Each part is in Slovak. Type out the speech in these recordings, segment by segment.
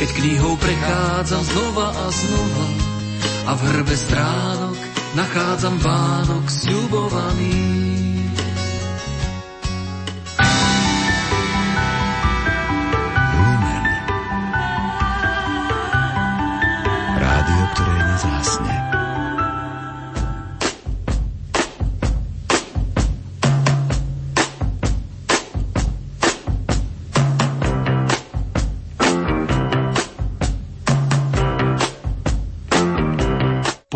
keď knihou prechádzam znova a znova a v hrbe stránok nachádzam Vánok sľubovaný.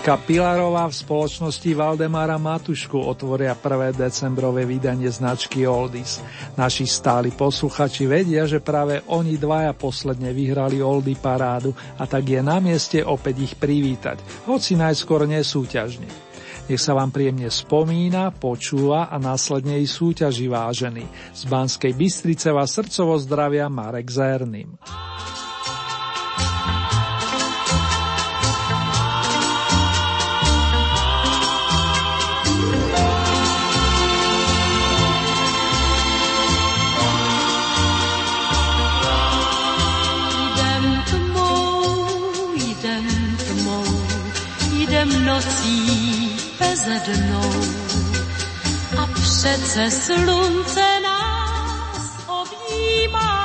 Elka Pilarová v spoločnosti Valdemara Matušku otvoria 1. decembrové vydanie značky Oldies. Naši stáli posluchači vedia, že práve oni dvaja posledne vyhrali Oldy parádu a tak je na mieste opäť ich privítať, hoci najskôr nesúťažne. Nech sa vám príjemne spomína, počúva a následne i súťaží vážený. Z Banskej Bystrice vás srdcovo zdravia Marek Zerným. Mnou a přece slunce nás objímá.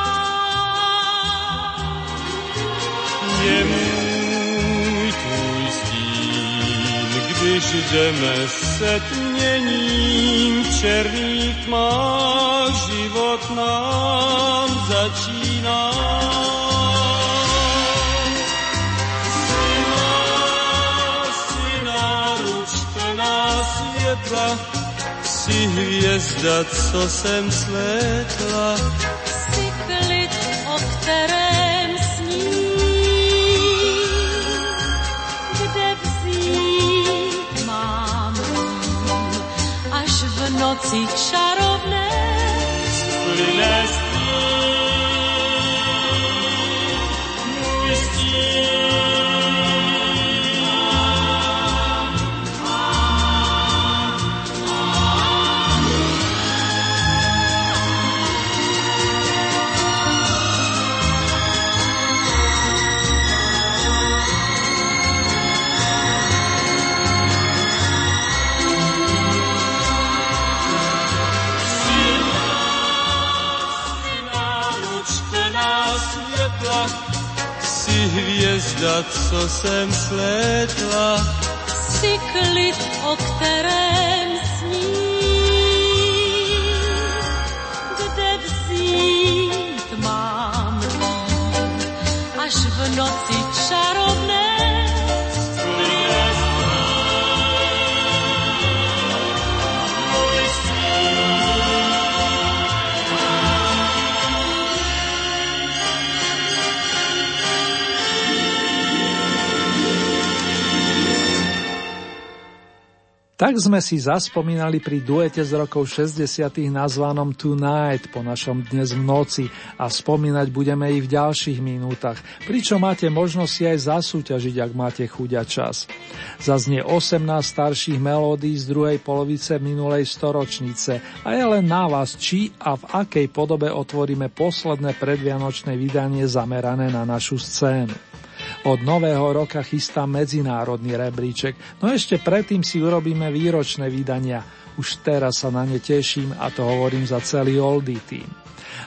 Je můj tvůj stín, když jdeme se tměním černý tmá, život nám začíná. Světla, si hvězda, co jsem slétla. Si klid, o kterém sní, kde vzít mám až v noci čarovné. Splyne hvězda, Tak sme si zaspomínali pri duete z rokov 60. nazvanom Tonight po našom dnes v noci a spomínať budeme i v ďalších minútach, pričom máte možnosť si aj zasúťažiť, ak máte chuť čas. Zaznie 18 starších melódií z druhej polovice minulej storočnice a je len na vás, či a v akej podobe otvoríme posledné predvianočné vydanie zamerané na našu scénu. Od nového roka chystá medzinárodný rebríček, no ešte predtým si urobíme výročné vydania. Už teraz sa na ne teším a to hovorím za celý Oldie tým.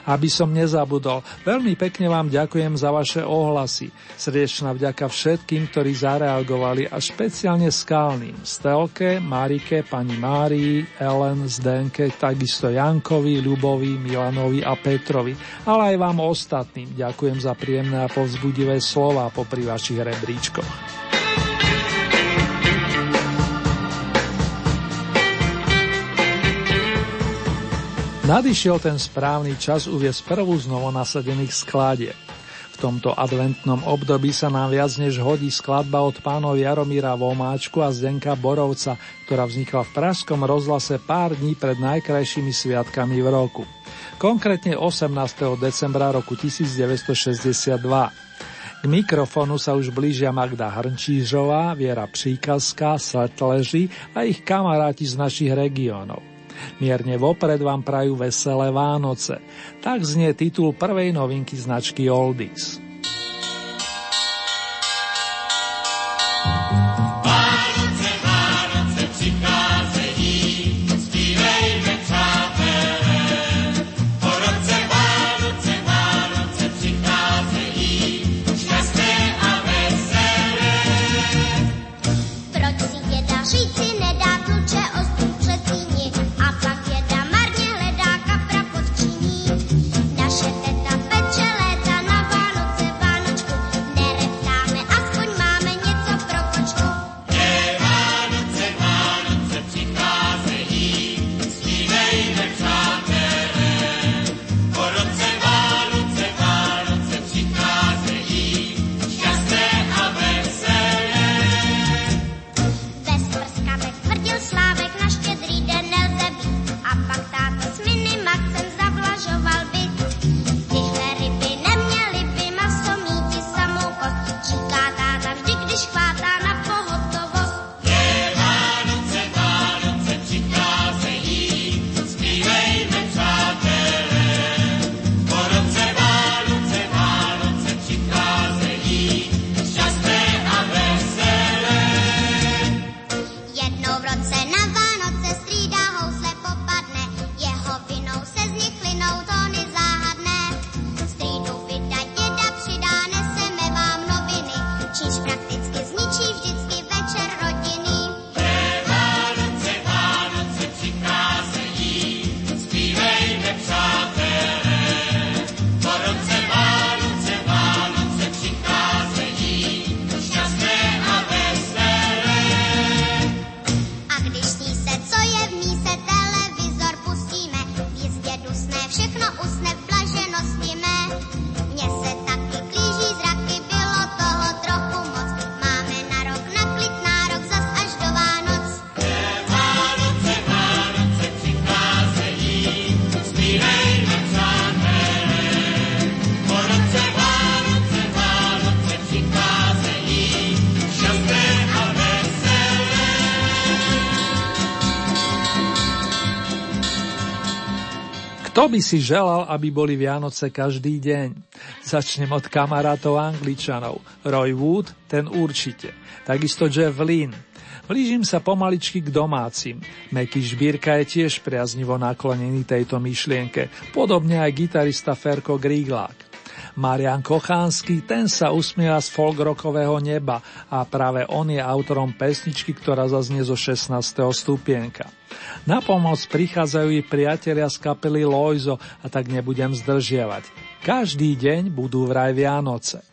Aby som nezabudol, veľmi pekne vám ďakujem za vaše ohlasy. Srdečná vďaka všetkým, ktorí zareagovali a špeciálne skálnym. Stelke, Marike, pani Márii, Ellen, Zdenke, takisto Jankovi, Ľubovi, Milanovi a Petrovi, ale aj vám ostatným. Ďakujem za príjemné a povzbudivé slova popri vašich rebríčkoch. Nadišiel ten správny čas uviesť prvú z novonasadených skladieb. V tomto adventnom období sa nám viac než hodí skladba od pánov Jaromíra Vomáčku a Zdenka Borovca, ktorá vznikla v Pražskom rozhlase pár dní pred najkrajšími sviatkami v roku. Konkrétne 18. decembra roku 1962. K mikrofonu sa už blížia Magda Hrnčížová, Viera Příkazka, Sletleži a ich kamaráti z našich regiónov. Mierne vopred vám prajú veselé Vánoce. Tak znie titul prvej novinky značky Oldies. Kto by si želal, aby boli Vianoce každý deň? Začnem od kamarátov Angličanov. Roy Wood, ten určite. Takisto Jeff Lynn. Blížim sa pomaličky k domácim. Meky Žbírka je tiež priaznivo naklonený tejto myšlienke, podobne aj gitarista Ferko Gríglák. Marian Kochánsky, ten sa usmieva z folkrokového neba a práve on je autorom pesničky, ktorá zaznie zo 16. stupienka. Na pomoc prichádzajú i priatelia z kapely Loizo a tak nebudem zdržiavať. Každý deň budú vraj Vianoce.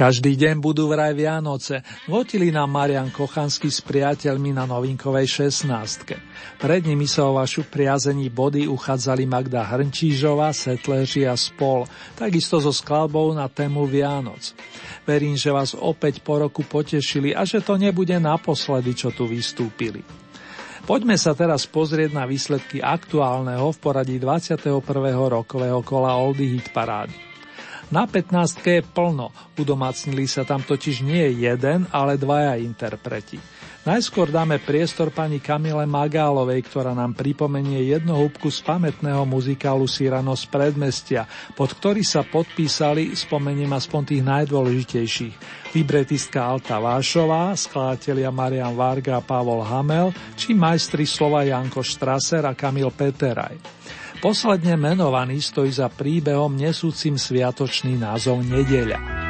Každý deň budú vraj Vianoce, votili nám Marian Kochanský s priateľmi na novinkovej 16. Pred nimi sa o vašu priazení body uchádzali Magda Hrnčížová, Setleži a spol, takisto so skladbou na tému Vianoc. Verím, že vás opäť po roku potešili a že to nebude naposledy, čo tu vystúpili. Poďme sa teraz pozrieť na výsledky aktuálneho v poradí 21. rokového kola Oldy Hit Parády. Na 15 je plno, udomácnili sa tam totiž nie jeden, ale dvaja interpreti. Najskôr dáme priestor pani Kamile Magálovej, ktorá nám pripomenie jednu húbku z pamätného muzikálu Sirano z predmestia, pod ktorý sa podpísali, spomeniem aspoň tých najdôležitejších, libretistka Alta Vášová, skladatelia Marian Varga a Pavol Hamel, či majstri slova Janko Štraser a Kamil Peteraj. Posledne menovaný stojí za príbehom nesúcim sviatočný názov Nedeľa.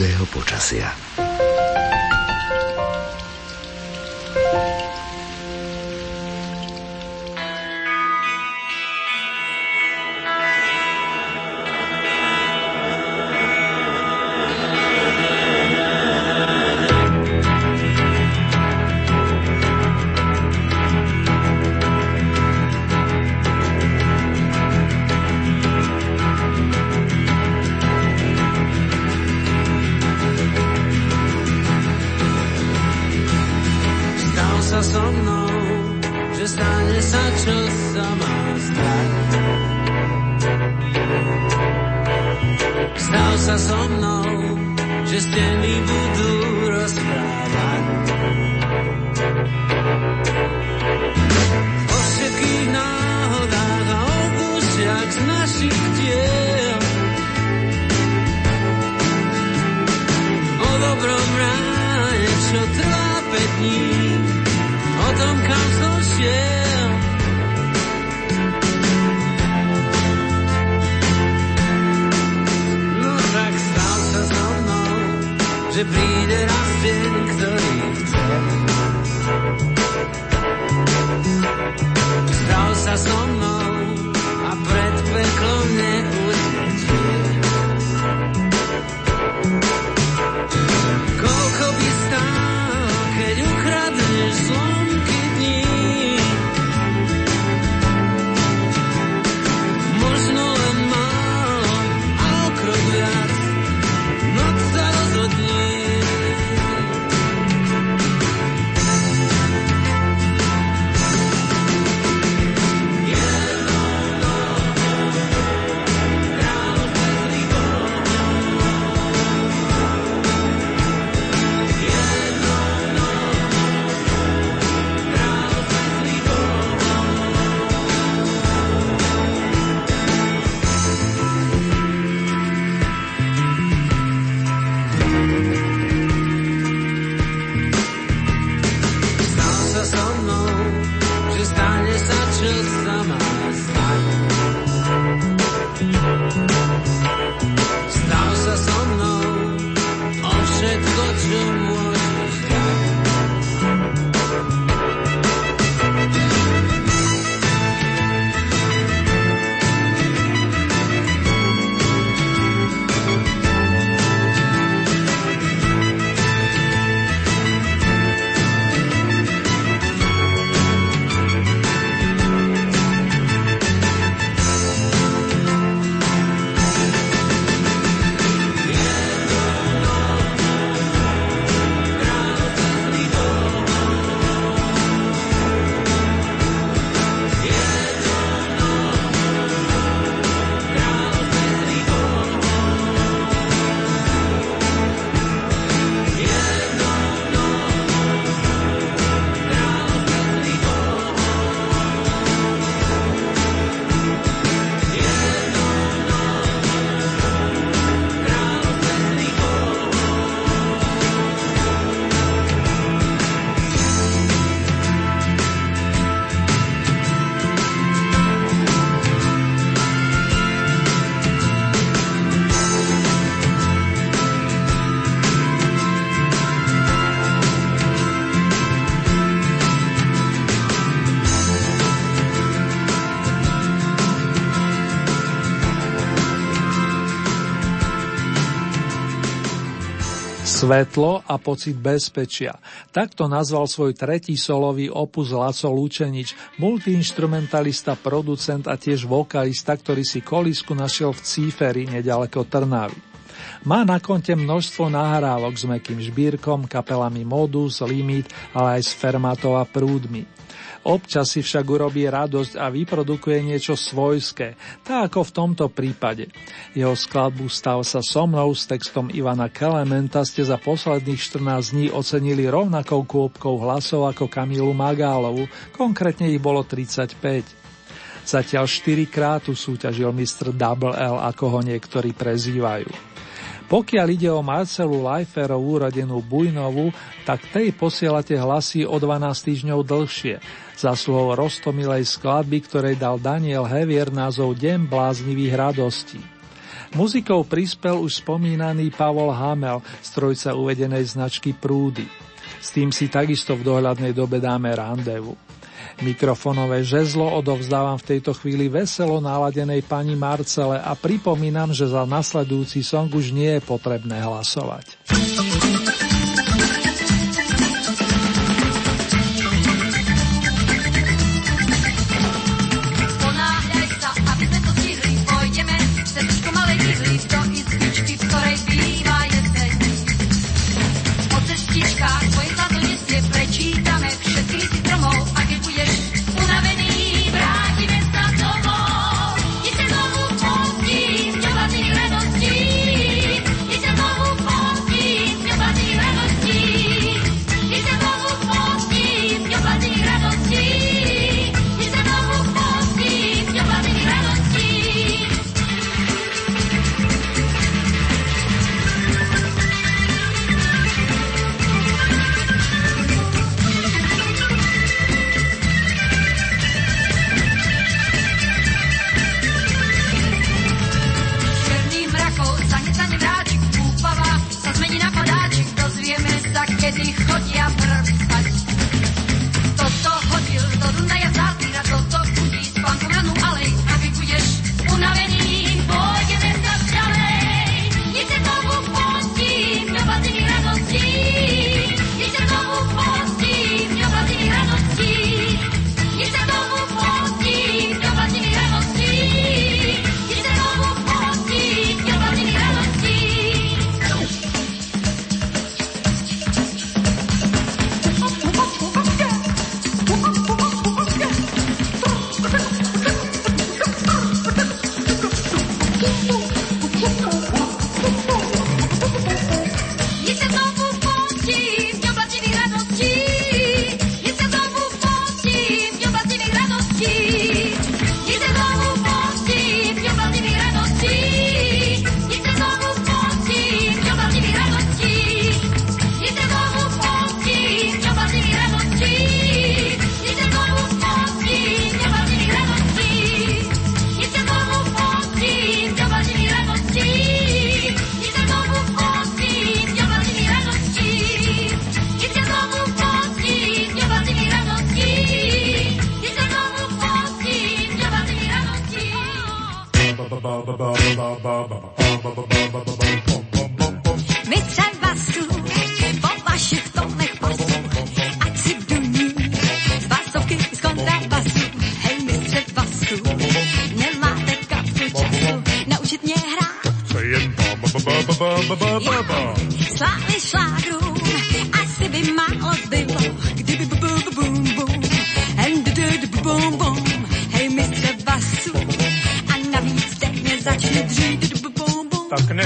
Každého počasia. Svetlo a pocit bezpečia. Takto nazval svoj tretí solový opus Laco Lučenič, multiinstrumentalista, producent a tiež vokalista, ktorý si kolisku našiel v Cíferi, nedaleko Trnavy. Má na konte množstvo nahrávok s mekým žbírkom, kapelami Modus, Limit, ale aj s Fermatov a Prúdmi. Občas si však urobí radosť a vyprodukuje niečo svojské, tak ako v tomto prípade. Jeho skladbu Stav sa so mnou s textom Ivana Kelementa ste za posledných 14 dní ocenili rovnakou kôpkou hlasov ako Kamilu Magálovu, konkrétne ich bolo 35. Zatiaľ 4 krát tu súťažil Mr. Double L, ako ho niektorí prezývajú. Pokiaľ ide o Marcelu Leiferovú rodenú Bujnovu, tak tej posielate hlasy o 12 týždňov dlhšie. Zasluhou roztomilej skladby, ktorej dal Daniel Hevier názov Deň bláznivých radostí. Muzikou prispel už spomínaný Pavol Hamel z trojca uvedenej značky Prúdy. S tým si takisto v dohľadnej dobe dáme randevu. Mikrofonové žezlo odovzdávam v tejto chvíli veselo naladenej pani Marcele a pripomínam, že za nasledujúci song už nie je potrebné hlasovať.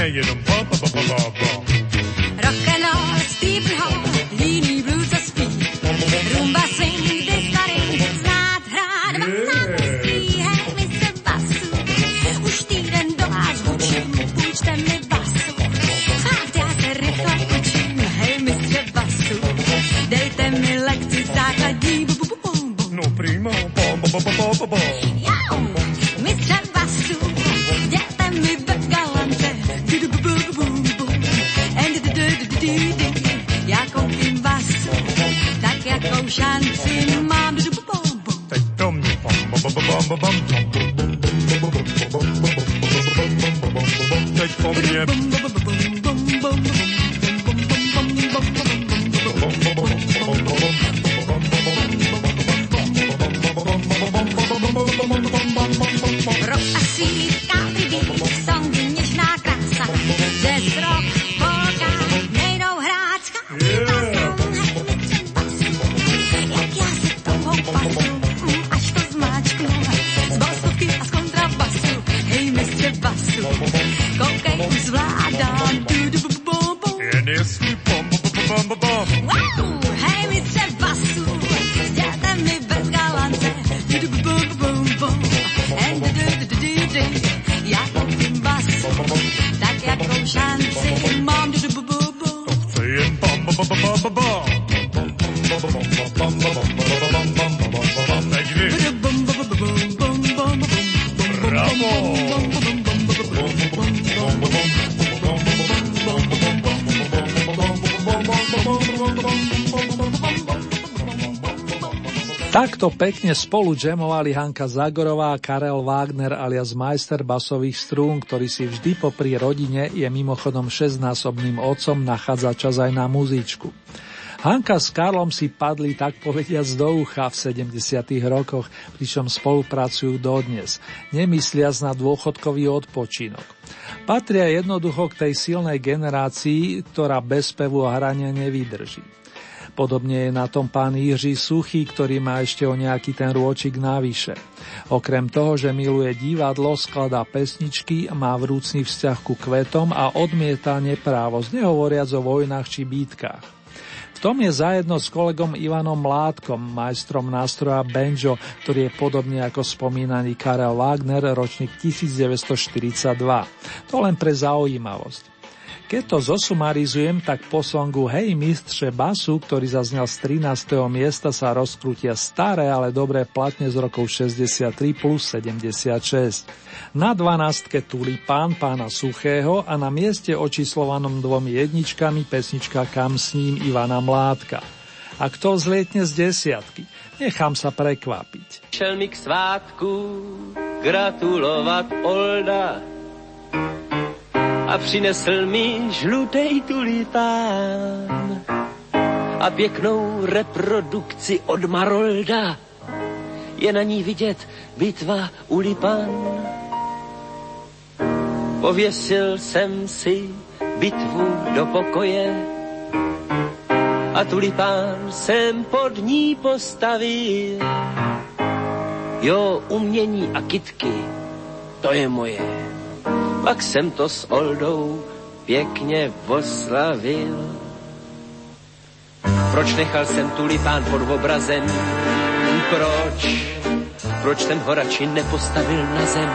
hanging them. Takto pekne spolu džemovali Hanka Zagorová a Karel Wagner alias majster basových strún, ktorý si vždy popri rodine je mimochodom šestnásobným otcom nachádza čas aj na muzičku. Hanka s Karlom si padli tak povediac do ucha v 70. rokoch, pričom spolupracujú dodnes, nemysliac na dôchodkový odpočinok. Patria jednoducho k tej silnej generácii, ktorá bez pevu a hrania nevydrží. Podobne je na tom pán Jiří Suchý, ktorý má ešte o nejaký ten rôčik navyše. Okrem toho, že miluje divadlo, skladá pesničky, má vrúcný vzťah ku kvetom a odmieta neprávosť, nehovoriac o vojnách či bítkach. Tom je zajedno s kolegom Ivanom Mládkom, majstrom nástroja banjo, ktorý je podobne ako spomínaný Karel Wagner, ročník 1942. To len pre zaujímavosť. Keď to zosumarizujem, tak po songu Hej mistře basu, ktorý zaznel z 13. miesta, sa rozkrutia staré, ale dobré platne z rokov 63 plus 76. Na 12. Tulipán pána Suchého a na mieste očíslovanom dvomi jedničkami pesnička Kam s ním Ivana Mládka. A kto zlietne z desiatky? Nechám sa prekvapiť. Šel mi k svátku gratulovat Olda a přinesl mi žlutej tulipán a pěknou reprodukci od Marolda. Je na ní vidět bitva u Lipan. Pověsil jsem si bitvu do pokoje a tulipán jsem pod ní postavil. Jo, umění a kitky, to je moje. Pak jsem to s Oldou pěkně oslavil. Proč nechal jsem tulipán pod obrazem? Proč? Proč jsem ho radši nepostavil na zem?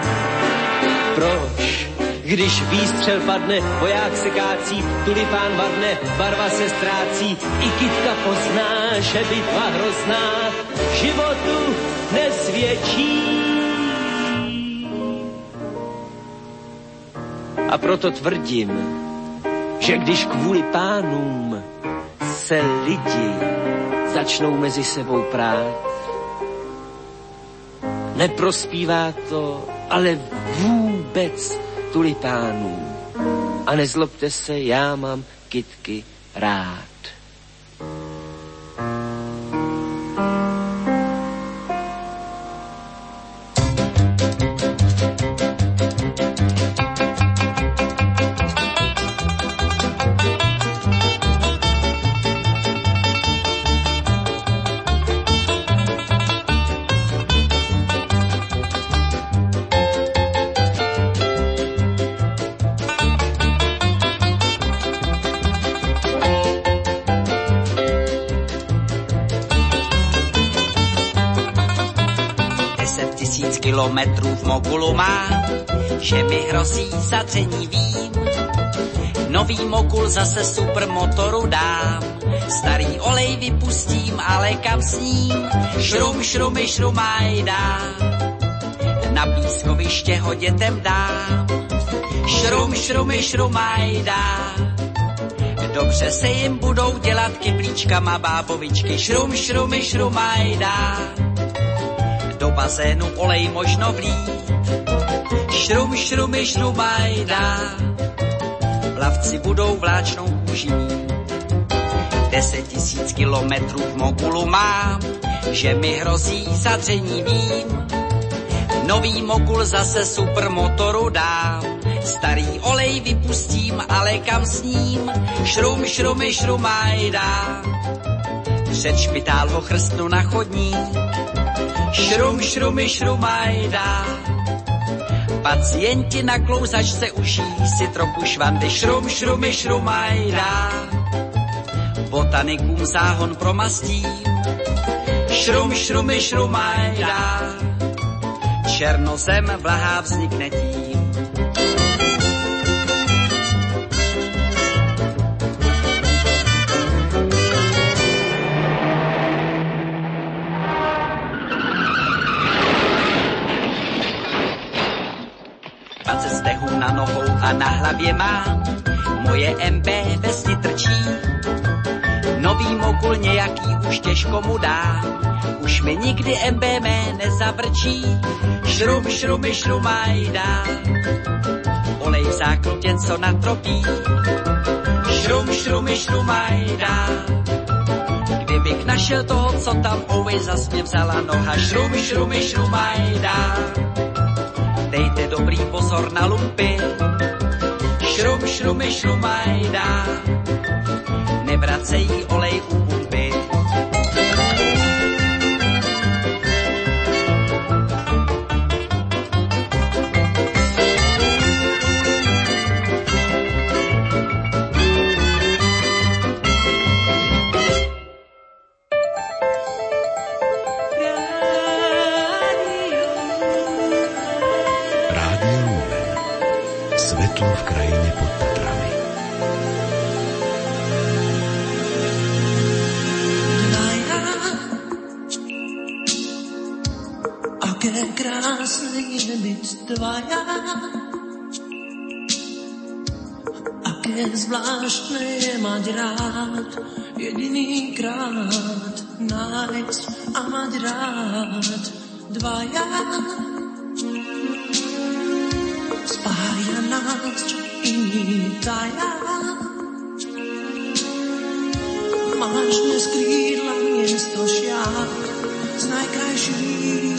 Proč? Když výstřel padne, voják se kácí, tulipán vadne, barva se ztrácí, i kytka pozná, že bitva hrozná životu nesvědčí. A proto tvrdím, že když kvůli pánům se lidi začnou mezi sebou prát, neprospívá to, ale vůbec tulipánů. A nezlobte se, já mám kytky rád. Kilometrů v mogulu má, že mi hrozí zadření vím. Nový mogul zase supermotoru dám, starý olej vypustím, ale kam s ním? Šrum, šrumy, šrumaj dám. Na pískoviště ho dětem dám, šrum, šrumy, šrumaj dám. Dobře se jim budou dělat kyblíčkama bábovičky, šrum, šrumy, šrumaj dám do bazénu olej možno vlít. Šrum, šrumy, šrumajda, plavci budou vláčnou kůži Deset tisíc kilometrů v mogulu mám, že mi hrozí zadření vím. Nový mogul zase supermotoru dám, starý olej vypustím, ale kam s ním? Šrum, šrumy, šrumajda. Před špitál ho chrstnu na chodník, Šrum, šrumy, šrumajda. Pacienti na klouzačce uší si trochu švandy. Šrum, šrumy, šrumajda. Botanikům záhon promastím. Šrum, šrumy, šrumajda. Černozem vlahá vznikne tím. A na hlavě mám moje MB vesti trčí. Nový mokul nějaký už těžko mu dá, už mi nikdy MB mé nezavrčí. Šrum, šrumy, šrumajda, olej v záklutě, co natropí. Šrum, šrumy, šrumajda, kdybych našel toho, co tam ovej zas mě vzala noha. Šrum, šrumy, šrumajda, dejte dobrý pozor na lumpy, šrum, šrumy, šrumajda, nevracejí olej u zvláštne je mať rád, jediný krát nájsť a mať rád dvaja. Spája nás, čo iní taja. Máš dnes krídla miesto šiat z najkrajších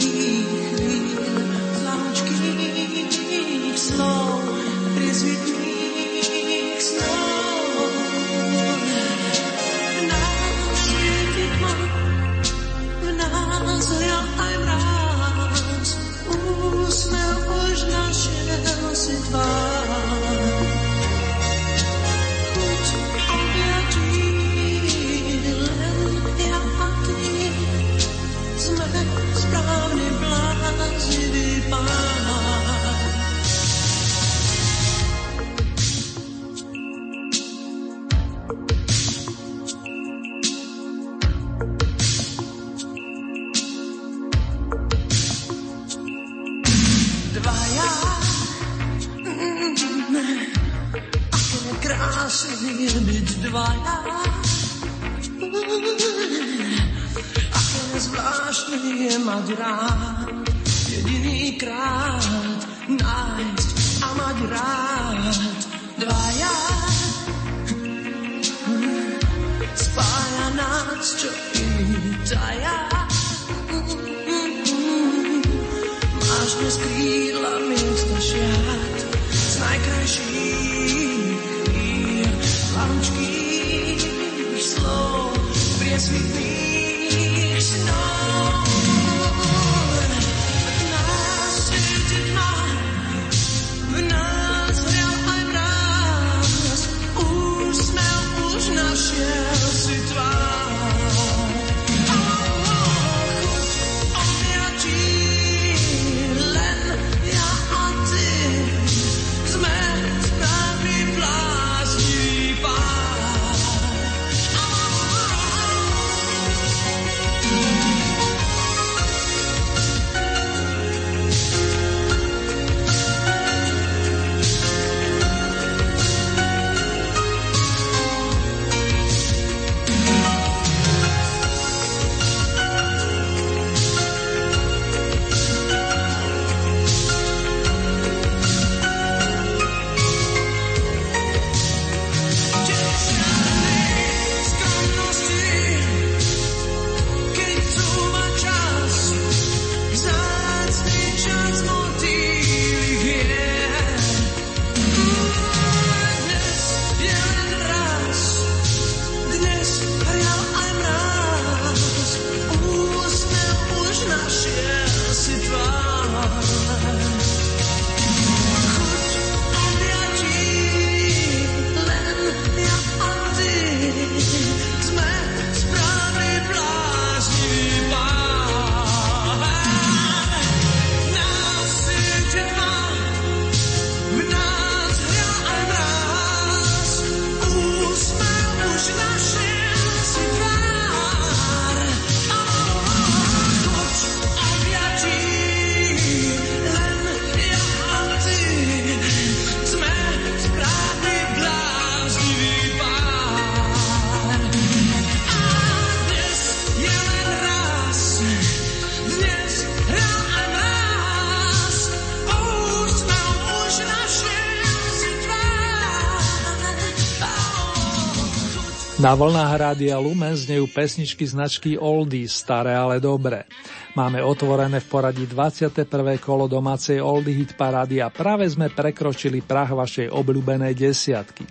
Na vlnách Rádia Lumen znejú pesničky značky Oldies, staré ale dobré. Máme otvorené v poradí 21. kolo domácej Oldie hit parády a práve sme prekročili prah vašej obľúbenej desiatky.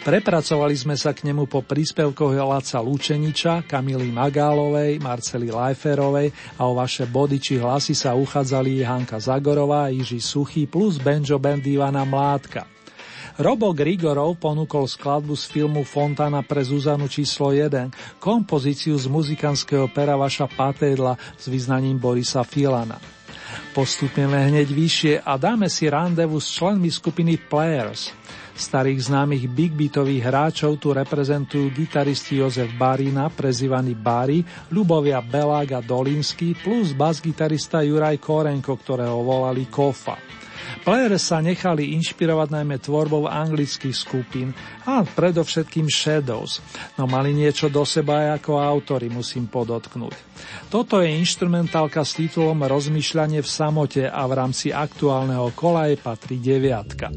Prepracovali sme sa k nemu po príspevkoch Laca Lučeniča, Kamily Magálovej, Marcely Lajferovej a o vaše body či hlasy sa uchádzali Hanka Zagorová, Jiži Suchý plus banjo band Ivana Mládka. Robo Grigorov ponúkol skladbu z filmu Fontana pre Zuzanu číslo 1, kompozíciu z muzikantského pera Vaša Patédla s vyznaním Borisa Filana. Postupneme hneď vyššie a dáme si randevu s členmi skupiny Players. Starých známych big beatových hráčov tu reprezentujú gitaristi Jozef Barina, prezývaný Bari, Ľubovia Belák a Dolinsky, plus bas-gitarista Juraj Korenko, ktorého volali Kofa. Players sa nechali inšpirovať najmä tvorbou anglických skupín a predovšetkým Shadows, no mali niečo do seba aj ako autory, musím podotknúť. Toto je instrumentálka s titulom Rozmýšľanie v samote a v rámci aktuálneho kola jej patrí deviatka.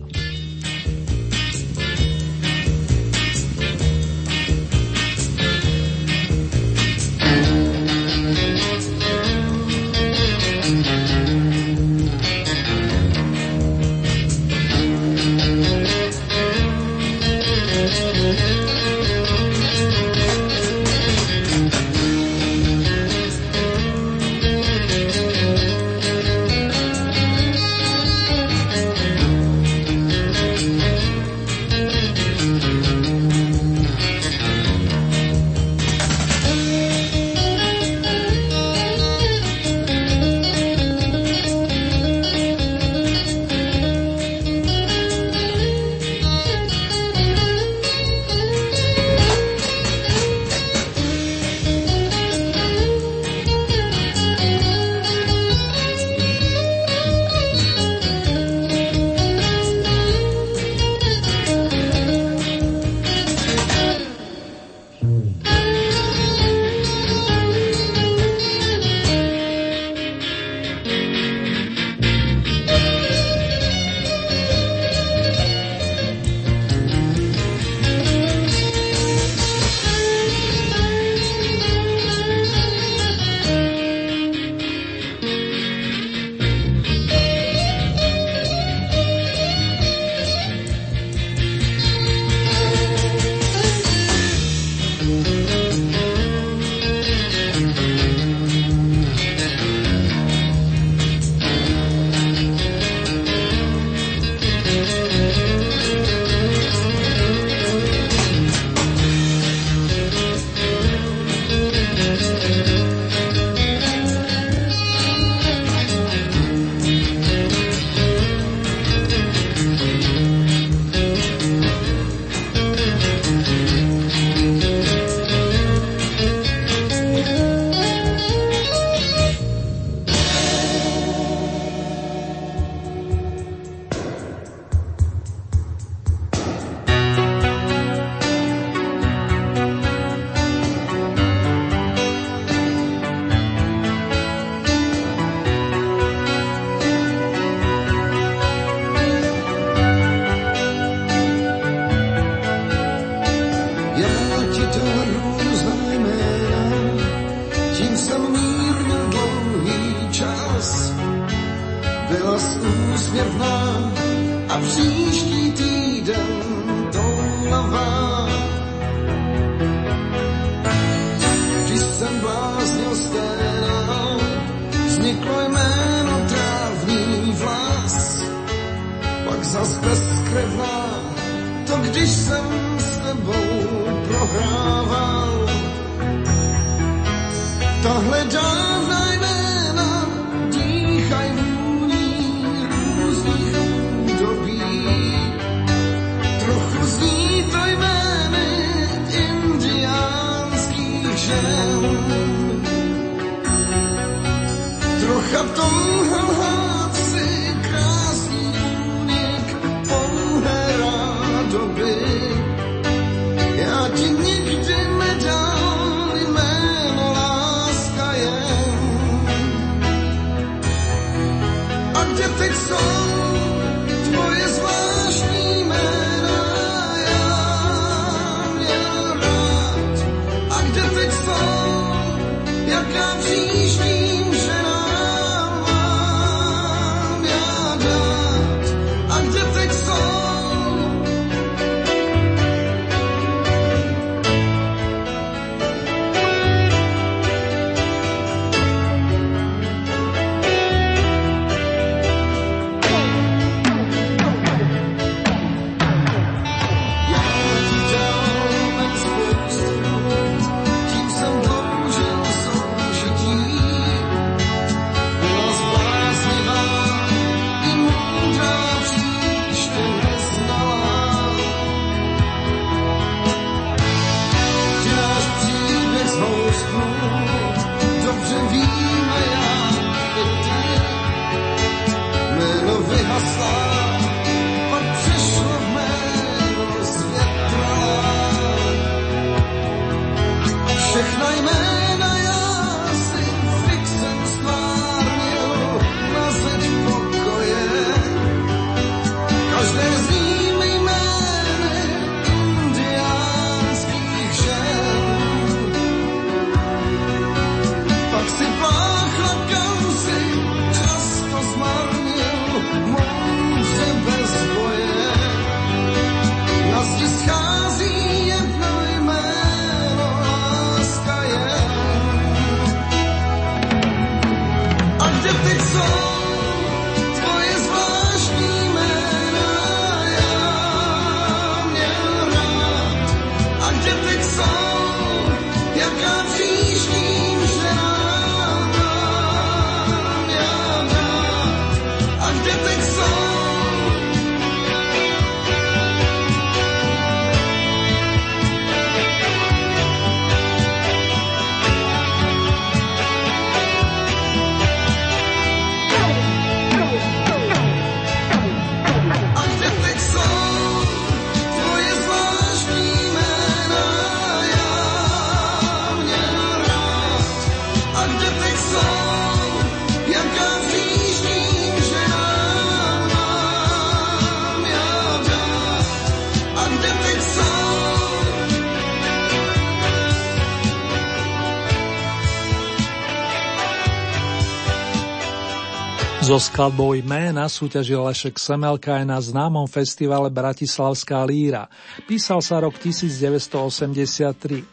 So skladbou Jména súťažil Lešek Semelka aj na známom festivale Bratislavská líra. Písal sa rok 1983.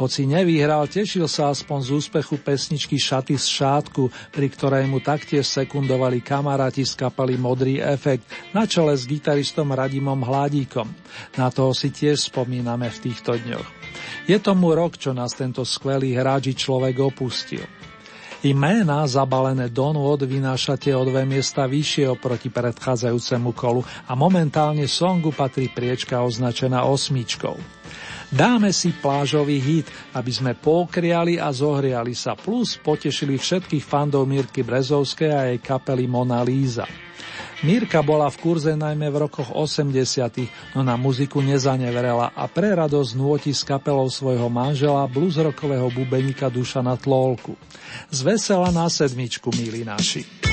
Hoci nevyhral, tešil sa aspoň z úspechu pesničky Šaty z šátku, pri ktorej mu taktiež sekundovali kamaráti z kapely Modrý efekt na čele s gitaristom Radimom Hladíkom. Na toho si tiež spomíname v týchto dňoch. Je tomu rok, čo nás tento skvelý hráč človek opustil. Jména zabalené donôd vynášate o dve miesta vyššie oproti predchádzajúcemu kolu a momentálne songu patrí priečka označená osmičkou. Dáme si plážový hit, aby sme pokriali a zohriali sa, plus potešili všetkých fandov Mirky Brezovskej a jej kapely Mona Líza. Mírka bola v kurze najmä v rokoch 80., no na muziku nezaneverela a pre radosť nôti s kapelou svojho manžela bluesrockového bubeníka Dušana Tlólku. Zvesela na sedmičku, milí naši.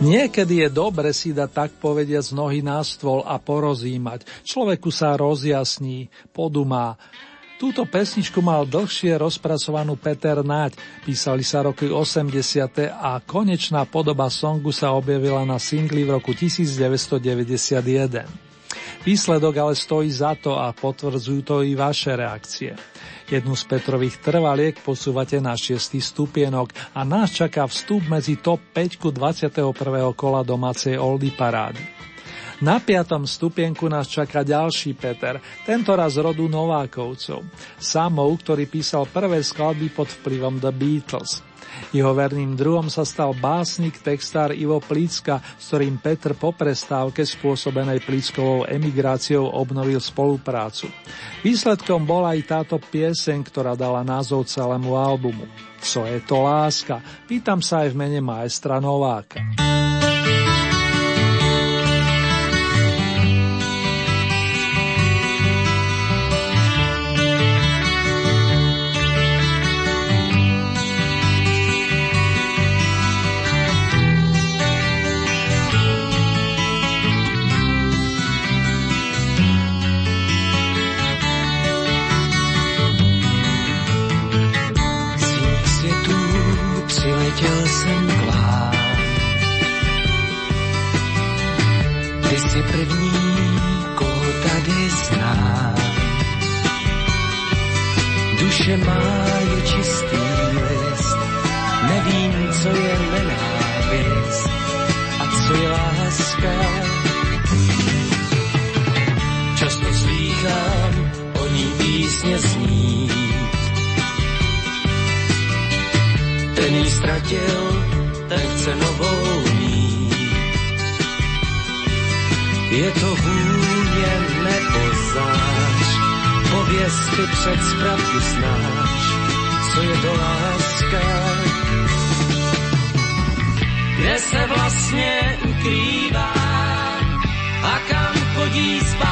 Niekedy je dobre si dať tak povediať z nohy na stôl a porozímať. Človeku sa rozjasní, podumá. Túto pesničku mal dlhšie rozpracovanú Peter Naď, písali sa roky 80. a konečná podoba songu sa objavila na singli v roku 1991. Výsledok ale stojí za to a potvrdzujú to i vaše reakcie. Jednu z Petrových trvaliek posúvate na 6. stupienok a nás čaká vstup medzi top 5 21. kola domácej Oldy parády. Na piatom stupienku nás čaká ďalší Peter, tento raz rodu Novákovcov. Samou, ktorý písal prvé skladby pod vplyvom The Beatles. Jeho verným druhom sa stal básnik, textár Ivo Plícka, s ktorým Petr po prestávke spôsobenej Plíckovou emigráciou obnovil spoluprácu. Výsledkom bola aj táto pieseň, ktorá dala názov celému albumu. Co je to láska? Pýtam sa aj v mene maestra Nováka. jsi první, koho tady znám. Duše má je čistý list, nevím, co je nenávist a co je láska. Často slýchám o ní písně zní. Ten jí ztratil, ten chce novou Je to vůně nepoznáš, pověsty před spravdu znáš, co je to láska. Kde se vlastně ukrývá a kam chodí spát.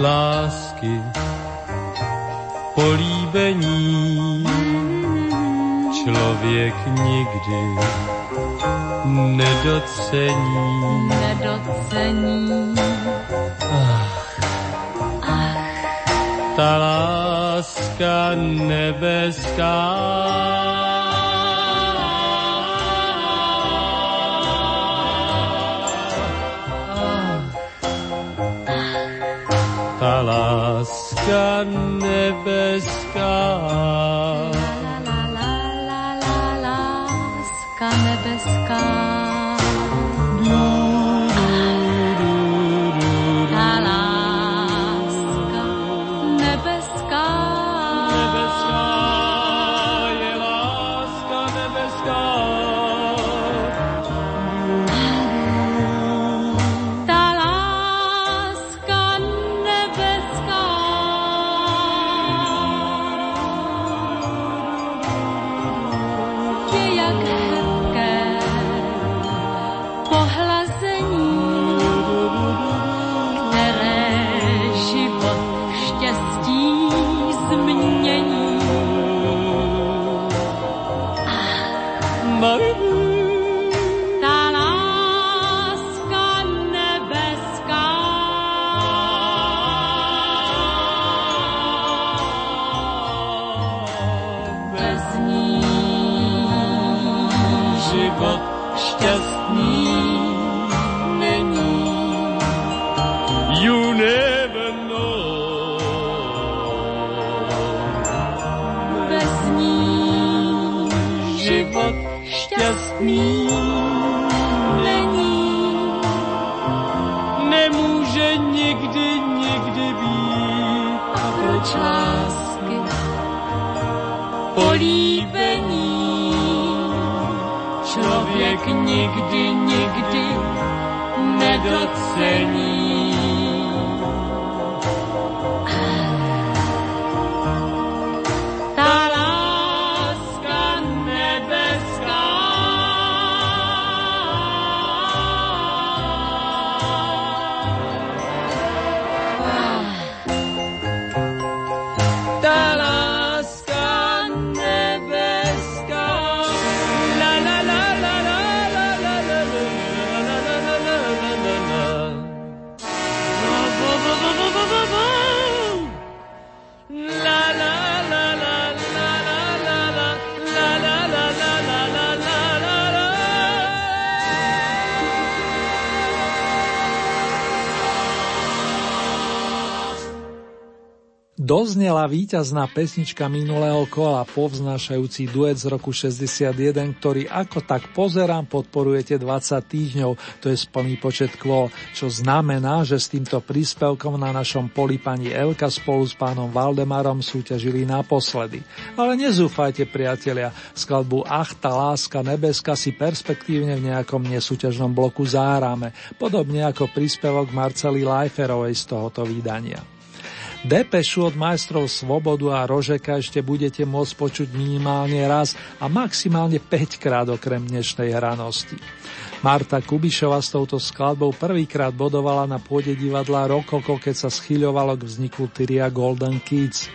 Lásky políbení člověk nikdy nedocení. Nedocení. Ta láska nebeská nebeská. La, la, la, la, láska nebeská. Doznela víťazná pesnička minulého kola, povznášajúci duet z roku 61, ktorý ako tak pozerám podporujete 20 týždňov, to je splný počet kôl, čo znamená, že s týmto príspevkom na našom poli pani Elka spolu s pánom Valdemarom súťažili naposledy. Ale nezúfajte priatelia, skladbu Ach, tá láska nebeska si perspektívne v nejakom nesúťažnom bloku zahráme, podobne ako príspevok Marcely Leiferovej z tohoto vydania. Depešu od majstrov Svobodu a Rožeka ešte budete môcť počuť minimálne raz a maximálne 5 krát okrem dnešnej hranosti. Marta Kubišova s touto skladbou prvýkrát bodovala na pôde divadla Rokoko, keď sa schyľovalo k vzniku Tyria Golden Kids.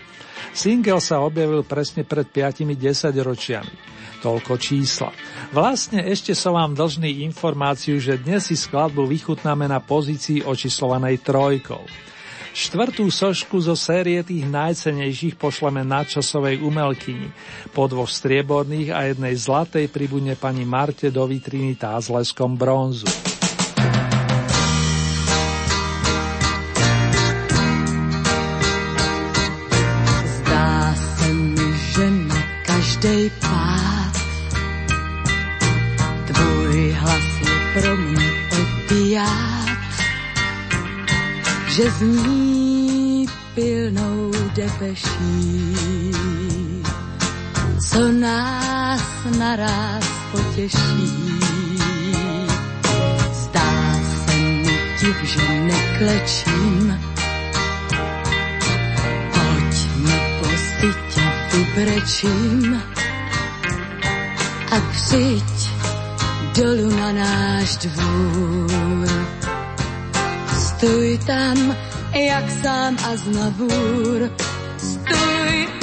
Single sa objavil presne pred 5-10 ročiami. Toľko čísla. Vlastne ešte som vám dlžný informáciu, že dnes si skladbu vychutnáme na pozícii očíslovanej trojkou. Štvrtú sošku zo série tých najcenejších pošleme nadčasovej umelkyni. Po dvoch strieborných a jednej zlatej pribudne pani Marte do vitriny tá s leskom bronzu. Zdá se mi, že na každej že zní pilnou depeší, co nás naraz potěší. Zdá se mi div, že neklečím, pojďme po sytě vybrečím. A přijď dolu na náš dvůr Stoj tam, jak sám a znavúr. Stoj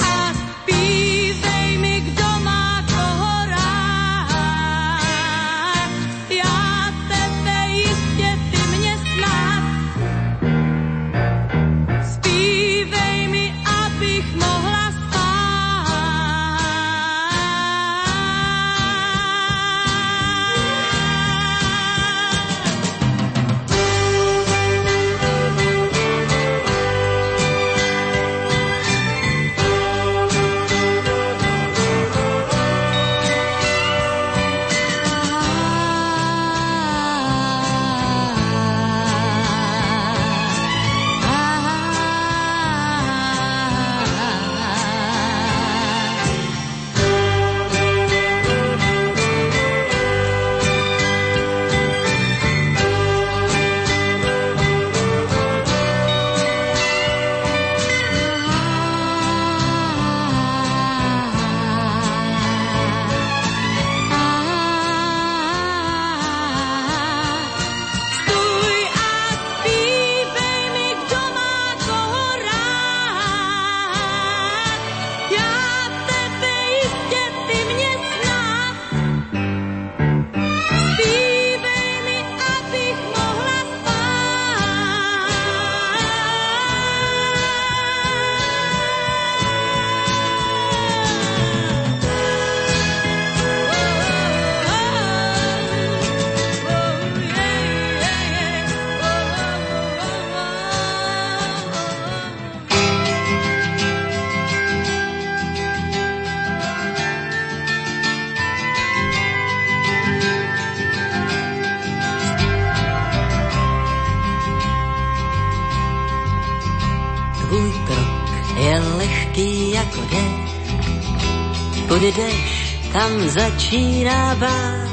bát.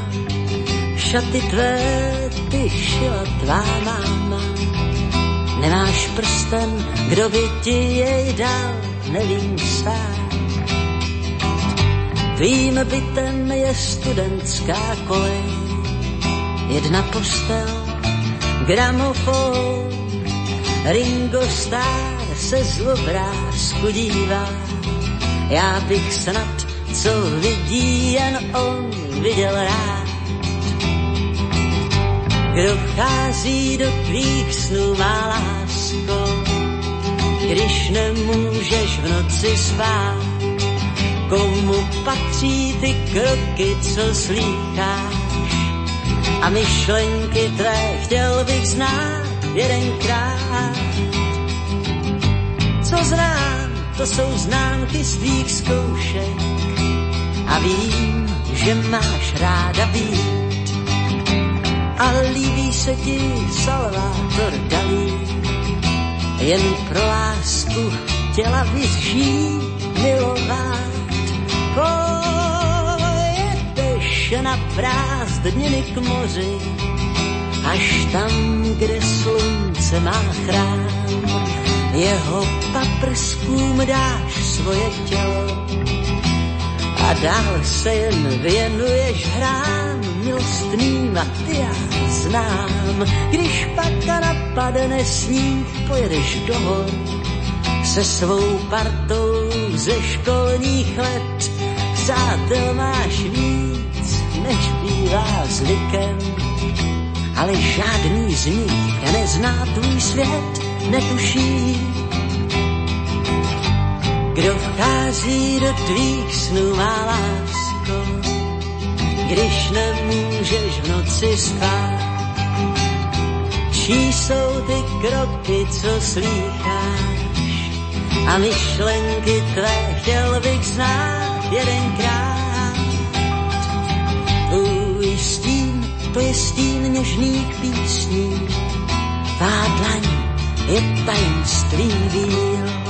Šaty tvé ty šila tvá máma. Nemáš prsten, kdo by ti jej dal, nevím sám. Tvým bytem je studentská kolej, jedna postel, gramofon, Ringo Starr se z obrázku dívá. Já bych snad, co vidí jen on, viděl rád. Kdo vchází do tvých snů, má lásko, když nemůžeš v noci spát. Komu patří ty kroky, co slýcháš? A myšlenky tvé chtěl bych znát jedenkrát. Co znám, to jsou známky z tvých zkoušek a vím, že máš ráda být. A líbí se ti Salvator Dalí, jen pro lásku chtěla bys žít, milovat. Pojedeš na prázdniny k moři, až tam, kde slunce má chrám. Jeho paprskům dáš svoje tělo a dál se jen věnuješ hrám milostným a ty já znám. Když pak napadne sníh, pojedeš do hor se svou partou ze školních let. Přátel máš víc, než bývá zvykem ale žádný z nich nezná tvůj svět, netuší. Kdo vchází do tvých snů, má lásko, když nemůžeš v noci spát. Čí jsou ty kroky, co slýcháš a myšlenky tvé chtěl bych znát jedenkrát. Tvůj stín to je stín něžných písní. Tvá dlaň je tajemstvím víl.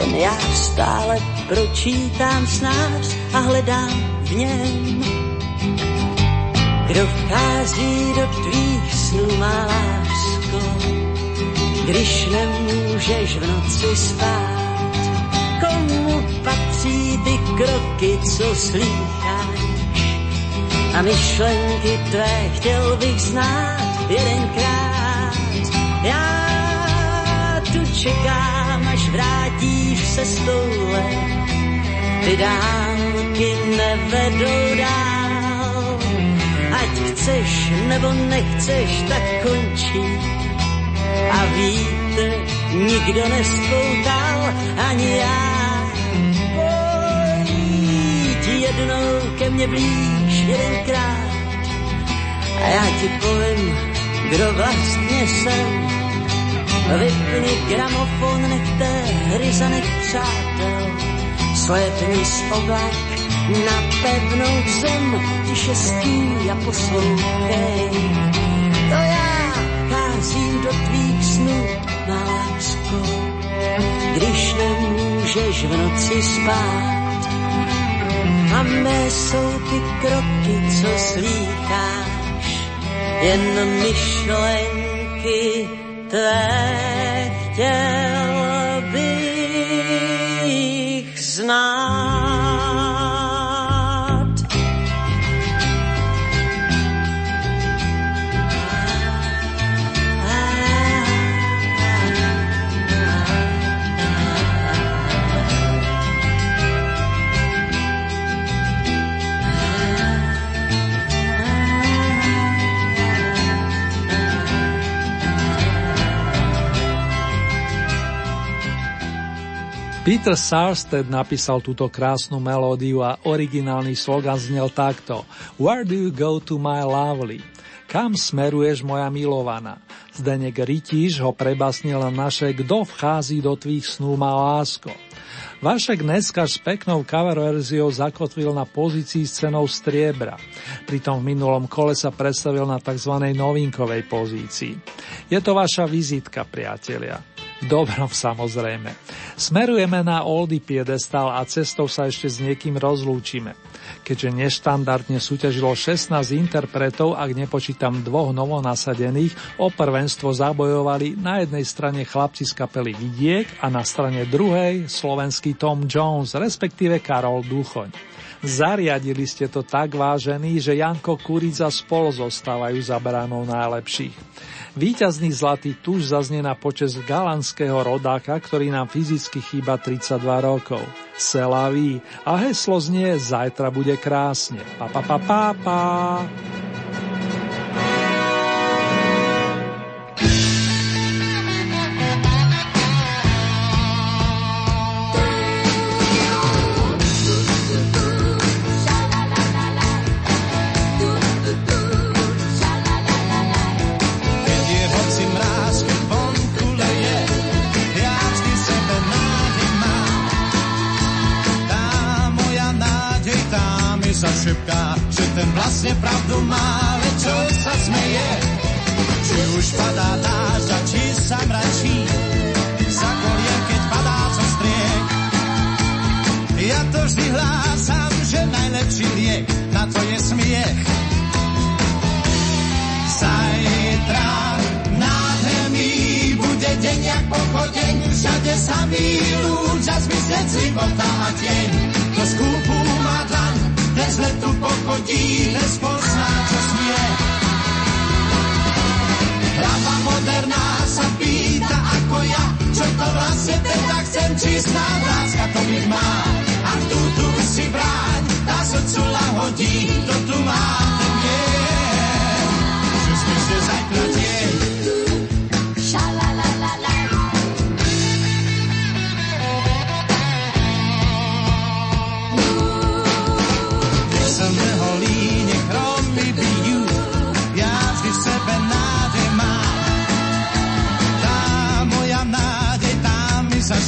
Jen já stále pročítám snář a hledám v něm. Kdo vchází do tvých snů, má lásko, když nemůžeš v noci spát. Komu patří ty kroky, co slýcháš? A myšlenky tvé chtěl bych znát jedenkrát já tu čekám, vrátíš se stoule. Ty dálky nevedou dál. Ať chceš nebo nechceš, tak končí. A víte, nikdo nespoutal, ani já. Pojď jednou ke mně blíž jedenkrát a já ti povím, kdo vlastně jsem. Vypni gramofon, nechte hry za nech přátel, slepni z oblak na pevnou zem, tiše stí a poslouchej. To já cházím do tvých snů, má lásko, když nemůžeš v noci spát. A mé jsou ty kroky, co slýcháš, jen myšlenky tvé chtěl bych znát. Peter Sarsted napísal túto krásnu melódiu a originálny slogan znel takto Where do you go to my lovely? Kam smeruješ, moja milovaná? Zdenek Rytíš ho prebasnil na naše Kto vchází do tvých snú, má lásko. Vašek dneska s peknou cover verziou zakotvil na pozícii s cenou striebra. Pritom v minulom kole sa predstavil na tzv. novinkovej pozícii. Je to vaša vizitka, priatelia. Dobrom samozrejme. Smerujeme na Oldy piedestal a cestou sa ešte s niekým rozlúčime. Keďže neštandardne súťažilo 16 interpretov, ak nepočítam dvoch novonasadených, o prvenstvo zabojovali na jednej strane chlapci z kapely Vidiek a na strane druhej slovenský Tom Jones, respektíve Karol Duchoň. Zariadili ste to tak vážený, že Janko Kurica spolu zostávajú za bránou najlepších. Výťazný zlatý tuž zaznie na počas galanského rodáka, ktorý nám fyzicky chýba 32 rokov. Selaví a heslo znie Zajtra bude krásne. Pa, pa, pa, pa, pa. Samý lúč a zmizneť života a tieň. To skúpu má dlaň, bez letu pochodí, bez pozná, čo smie. Hlava moderná sa pýta ako ja, čo to vlastne teda chcem, čistá láska to mi má. A tu, tu si bráň, tá srdcu lahodí, to tu má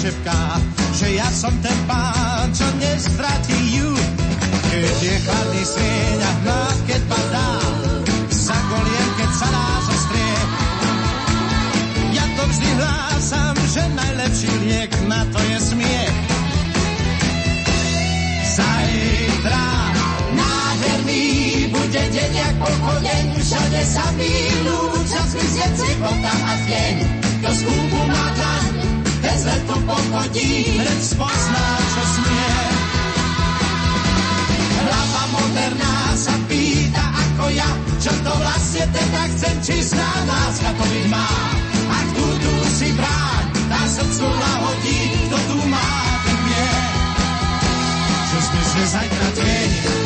zašepká, že ja som ten pán, čo nestratí ju. Keď je chladný sieň a hmla, keď padá, sa goliem, keď sa nás ostrie. Ja to vždy hlásam, že najlepší liek na to je smiech. Zajtra nádherný bude deň jak pochodeň, všade sa milú, čas vyzieť si a deň. To skúpu má dlaň, bez letu pochodí, hneď spozná, čo smie. Hlava moderná sa pýta ako ja, čo to vlastne teda chcem, čistá láska to byť má. Ak tu, tu si bráň, tá srdcu nahodí, kto tu má, ten vie. Čo sme zajtra tieň.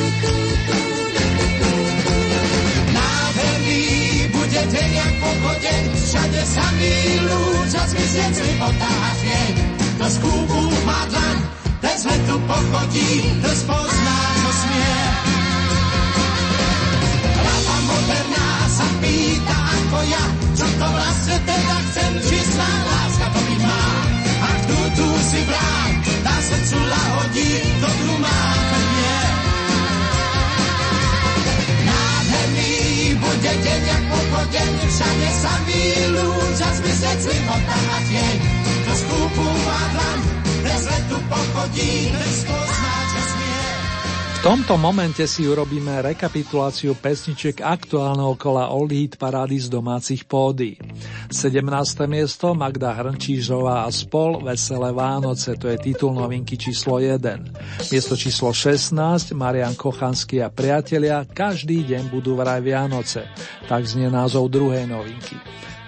Deň jak pochodeň, všade samý lúč a zmizne života a chvieň. To z kúbu má dlaň, ten z letu pochodí, to spozná, čo smie. Hlava moderná sa pýta ako ja, čo to vlastne teda chcem, čistá láska to byť má. Ak tu, tu si bráň, dá srdcu lahodí, tu má, bude deň jak deň všade sa milúč a zmizne života a tieň. To skúpu má dlan, bez letu pochodí, bez pozná, tomto momente si urobíme rekapituláciu pesničiek aktuálneho kola Old Hit parády z domácich pódy. 17. miesto Magda Hrnčížová a spol Veselé Vánoce, to je titul novinky číslo 1. Miesto číslo 16 Marian Kochanský a priatelia Každý deň budú vraj Vianoce. Tak znie názov druhej novinky.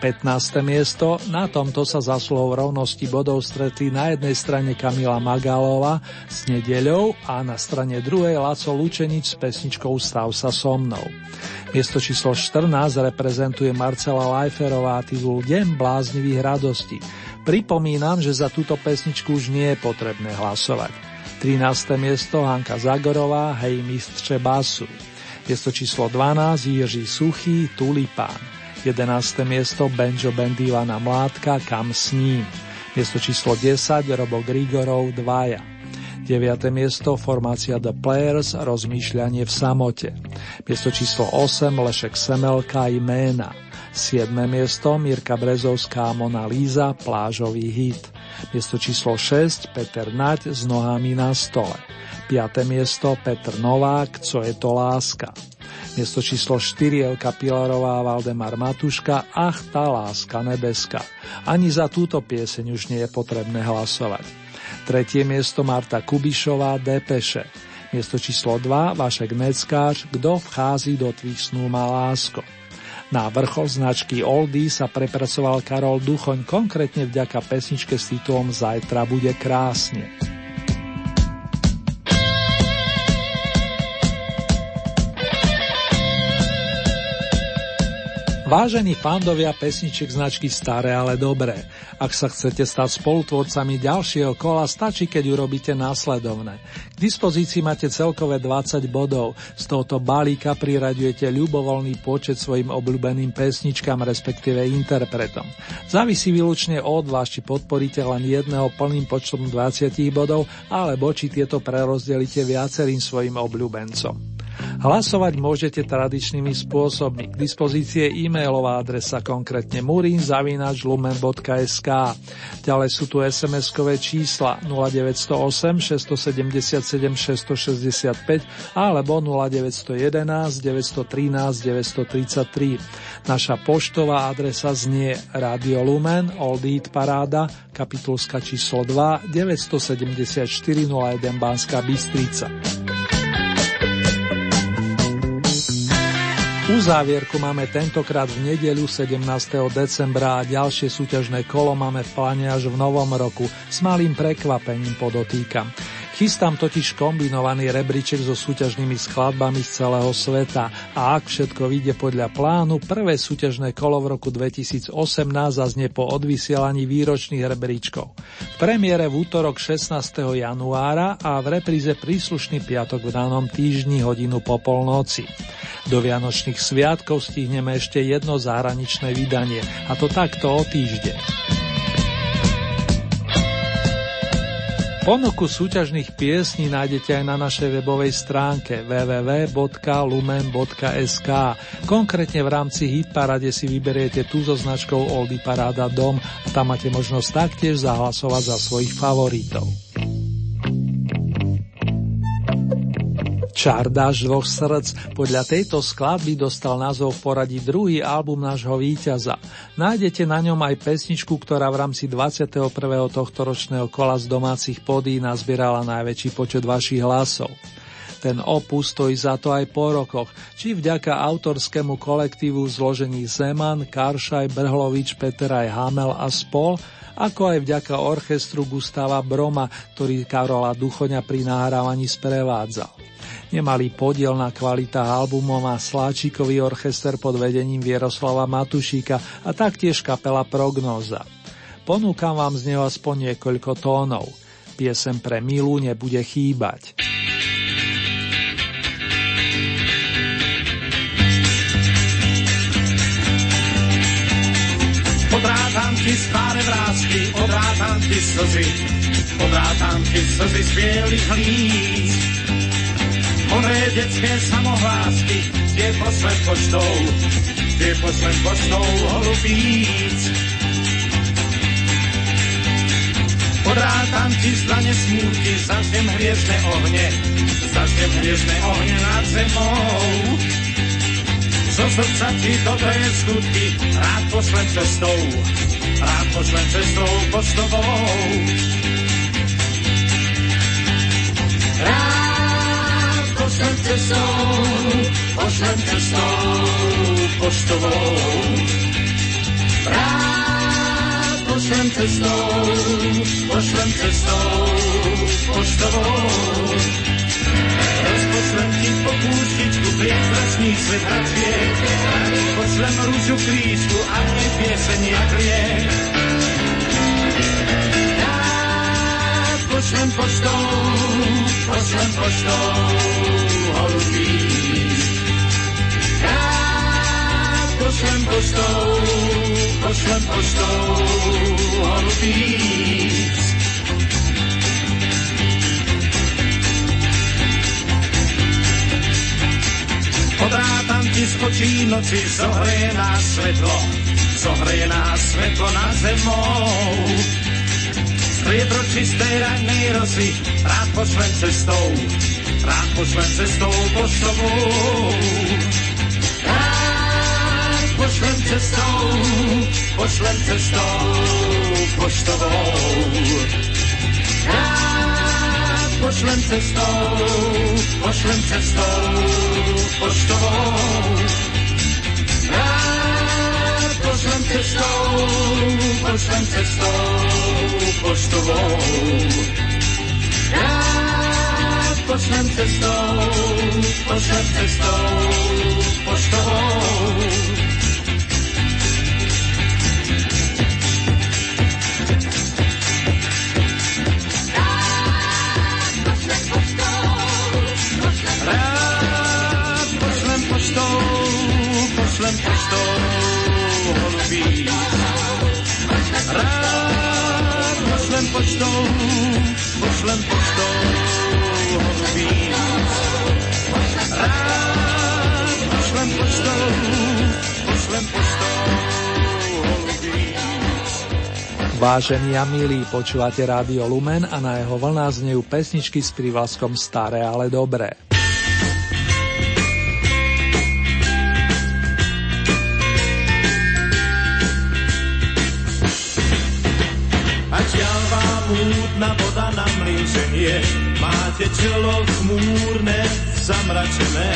15. miesto, na tomto sa zaslov rovnosti bodov stretli na jednej strane Kamila Magalova s nedeľou a na strane druhej Laco Lučenič s pesničkou Stav sa so mnou. Miesto číslo 14 reprezentuje Marcela Lajferová titul Deň bláznivých radostí. Pripomínam, že za túto pesničku už nie je potrebné hlasovať. 13. miesto Hanka Zagorová, Hej mistře basu. Miesto číslo 12 Jiří Suchý, Tulipán. 11. miesto Benjo Bendivana Mládka, Kam s ním. Miesto číslo 10 Robo Grigorov, Dvaja. 9. miesto formácia The Players Rozmýšľanie v samote. Miesto číslo 8 Lešek Semelka Jména. 7. miesto Mirka Brezovská Mona Líza Plážový hit. Miesto číslo 6 Peter Naď s nohami na stole. 5. miesto Petr Novák Co je to láska. Miesto číslo 4 Elka Pilarová Valdemar Matuška Ach tá láska nebeská. Ani za túto pieseň už nie je potrebné hlasovať. Tretie miesto Marta Kubišová Depeše. Miesto číslo 2 Vašek Neckáč Kto vchází do tvých snú má lásko. Na vrchol značky Oldy sa prepracoval Karol Duchoň konkrétne vďaka pesničke s titulom Zajtra bude krásne. Vážení fandovia pesničiek značky Staré, ale dobré. Ak sa chcete stať spolutvorcami ďalšieho kola, stačí, keď urobíte následovné. K dispozícii máte celkové 20 bodov. Z tohoto balíka priraďujete ľubovoľný počet svojim obľúbeným pesničkám, respektíve interpretom. Závisí výlučne od vás, či podporíte len jedného plným počtom 20 bodov, alebo či tieto prerozdelíte viacerým svojim obľúbencom. Hlasovať môžete tradičnými spôsobmi. K dispozície e-mailová adresa konkrétne murinzavinačlumen.sk Ďalej sú tu SMS-kové čísla 0908 677 665 alebo 0911 913 933. Naša poštová adresa znie Radio Lumen, Old Eat Paráda, kapitulska číslo 2, 974 01 Banská Bystrica. Uzávierku máme tentokrát v nedeľu 17. decembra a ďalšie súťažné kolo máme v pláne až v novom roku. S malým prekvapením podotýkam. Chystám totiž kombinovaný rebríček so súťažnými skladbami z celého sveta a ak všetko vyjde podľa plánu, prvé súťažné kolo v roku 2018 zaznie po odvysielaní výročných rebríčkov. V premiére v útorok 16. januára a v repríze príslušný piatok v danom týždni hodinu po polnoci. Do Vianočných sviatkov stihneme ešte jedno zahraničné vydanie a to takto o týždeň. Ponuku súťažných piesní nájdete aj na našej webovej stránke www.lumen.sk. Konkrétne v rámci Hitparade si vyberiete tú so značkou Oldy Paráda Dom a tam máte možnosť taktiež zahlasovať za svojich favoritov. Čardáš dvoch srdc podľa tejto skladby dostal názov v poradí druhý album nášho víťaza. Nájdete na ňom aj pesničku, ktorá v rámci 21. tohto ročného kola z domácich podí nazbierala najväčší počet vašich hlasov. Ten opus stojí za to aj po rokoch, či vďaka autorskému kolektívu zložení Zeman, Karšaj, Brhlovič, Peteraj Hamel a spol, ako aj vďaka orchestru Gustava Broma, ktorý Karola Duchoňa pri nahrávaní sprevádzal. Nemalý podiel na kvalitách albumov má Sláčikový orchester pod vedením Vieroslava Matušíka a taktiež kapela Prognóza. Ponúkam vám z neho aspoň niekoľko tónov. Piesem pre Milu nebude chýbať. Ti staré vrázky, odrátam ti slzy, odrátam ti slzy z bielých líc. Modré detské samohlásky, tie posled poštou, tie posled poštou holubíc. Podrátam ti zdane smútky, zažnem hviezdne ohne, zažnem hviezdne ohne nad zemou. Zo srdca ti dobré skutky, rád pošlem cestou, rád pošlem cestou poštovou. Rád pošlem cestou, pošlem cestou poštovou. Rád pošlem cestou, pošlem cestou poštovou. Ti po kúštičku priezračný svet a cviek, pošlem rúžu krížku a nie pieseň jak riek. pošlem poštou, pošlem poštou holubí. Rád pošlem poštou, pošlem poštou holubí. Z noci, zohreje nás svetlo, zohreje nás svetlo na zemou. Striebro čistej rannej rosy, rád pošlem cestou, rád pošlem cestou poštovou. Rád pošlem cestou, pošlem cestou poštovou. Rád pošlem cestou, pošlem cestou poštovou. Rád pošlem cestou, pošlem cestou poštovou. Rád pošlem cestou, pošlem cestou poštovou. Poštou holubí. Rád pošlem poštou, pošlem poštou holubí. Rád pošlem poštou, pošlem poštou holubí. Vážení a milí, počúvate Rádio Lumen a na jeho vlnách znejú pesničky s prívlaskom Staré, ale dobré. Ženie, máte čelo chmúrne, zamračené.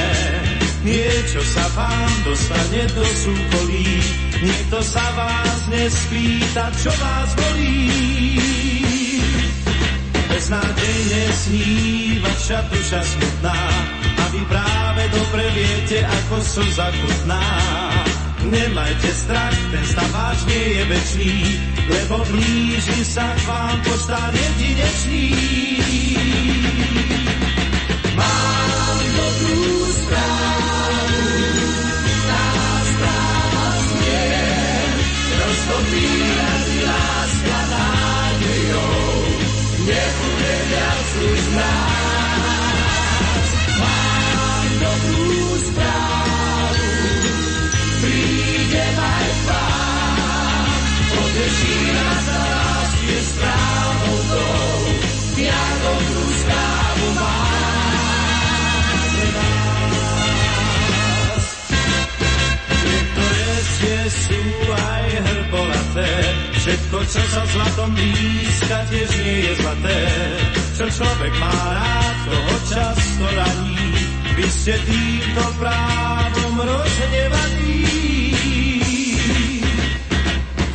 Niečo sa vám dostane do súkolí, nikto sa vás nespýta, čo vás bolí. Beznádejne sníva vaša duša smutná, a vy práve dobre viete, ako som zakutná. Nemajte strach, ten stav nie je večný, lebo blíži sa k vám poštár jedinečný. Mám dobrú správu, tá správa znie, roztopí razy láska nádejou, nebude viac už nás. Mám dobrú správu, všetko, čo sa zlatom blízka, tiež nie je zlaté. Čo človek má rád, toho často raní, vy ste týmto právom rozhnevaní.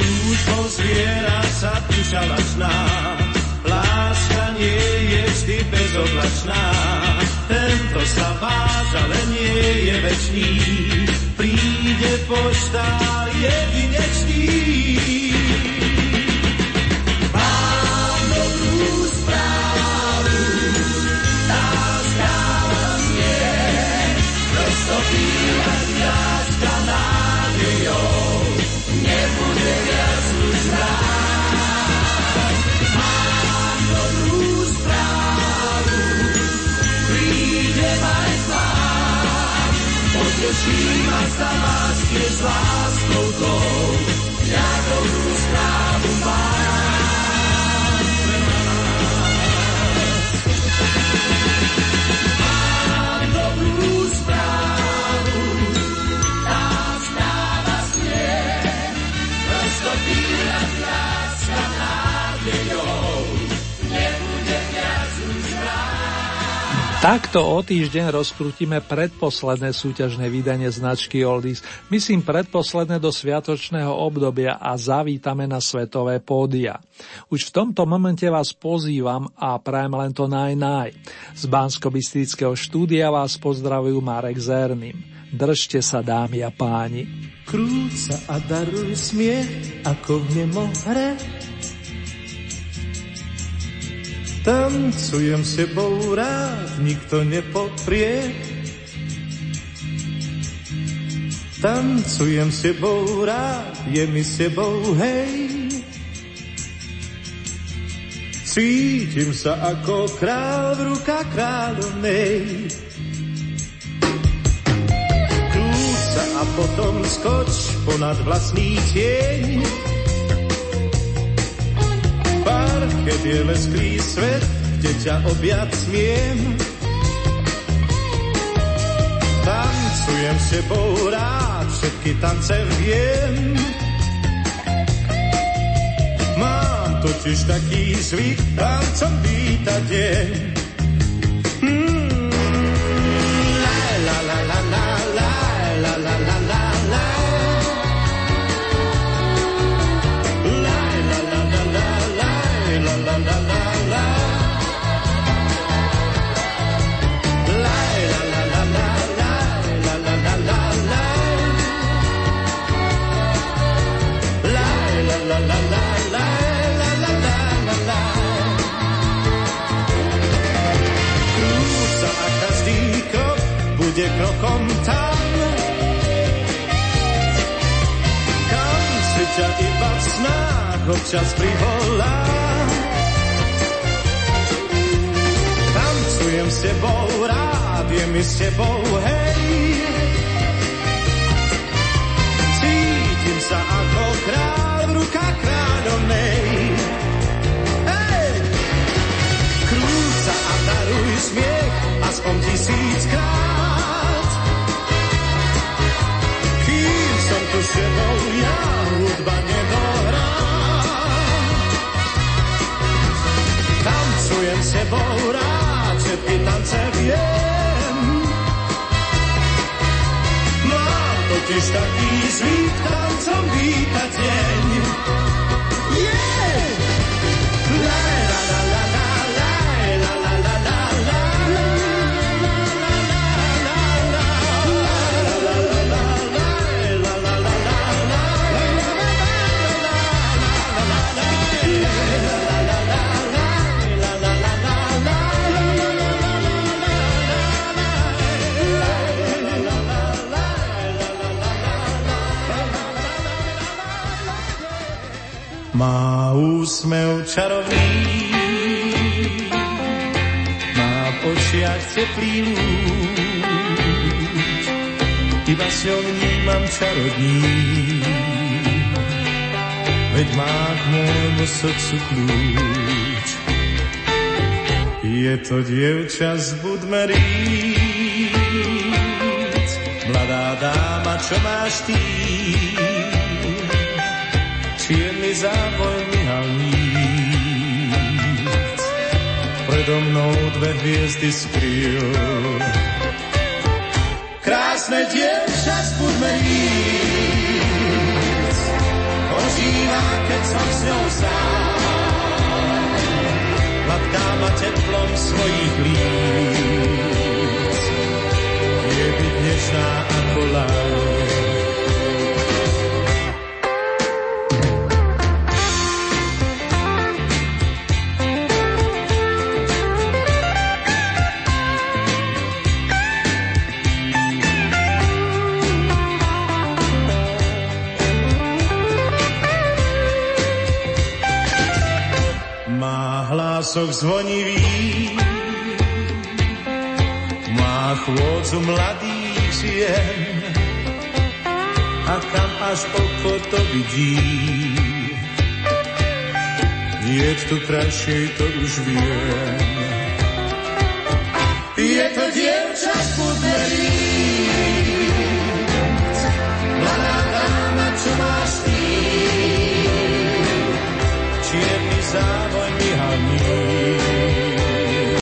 Túžbou zviera sa duša lačná, láska nie je vždy bezoblačná. Tento sa váž, ale nie je večný, príde poštár jedinečný. Poteším ma sa lásky s láskou tou, Takto o týždeň rozkrútime predposledné súťažné vydanie značky Oldies, myslím predposledné do sviatočného obdobia a zavítame na svetové pódia. Už v tomto momente vás pozývam a prajem len to naj naj. Z bansko štúdia vás pozdravujú Marek Zerným. Držte sa dámy a páni. Krúca a daruj smiech, ako v nemo. Tancujem s tebou rád, nikto nepoprie. Tancujem s tebou rád, je mi s tebou hej. Cítim sa ako král v rukách kráľovnej. Krúť sa a potom skoč ponad vlastný tieň. Parket je lesklý svet, kde ťa objať smiem. Tancujem s tebou všetky tance viem. Mám totiž taký zvyk, tancom vítať deň. Hmm. Bude krokom tam, kam si ťa iba v snách občas privolá. Tancujem s tebou rád, je mi s tebou hej. Cítim sa ako král v rukách kráľovnej. Viem. Mám totiž taký zvyk tancom vítať deň. Má úsmev čarovný, má v očiach teplý lúč, iba s ňou vnímam čarodní, veď má k môjmu srdcu kľúč. Je to dievča z Budmeríc, mladá dáma, čo máš čierny závoj myhalníc. Predo mnou dve hviezdy skryl. Krásne dievča z Budmeríc, ožíva, keď som s ňou sám. Hladká ma teplom svojich líc, je byť nežná ako lák. Hlások zvonivý, má chôdzu mladých žien a kam až oko to vidí. Je tu krajšej, to už viem.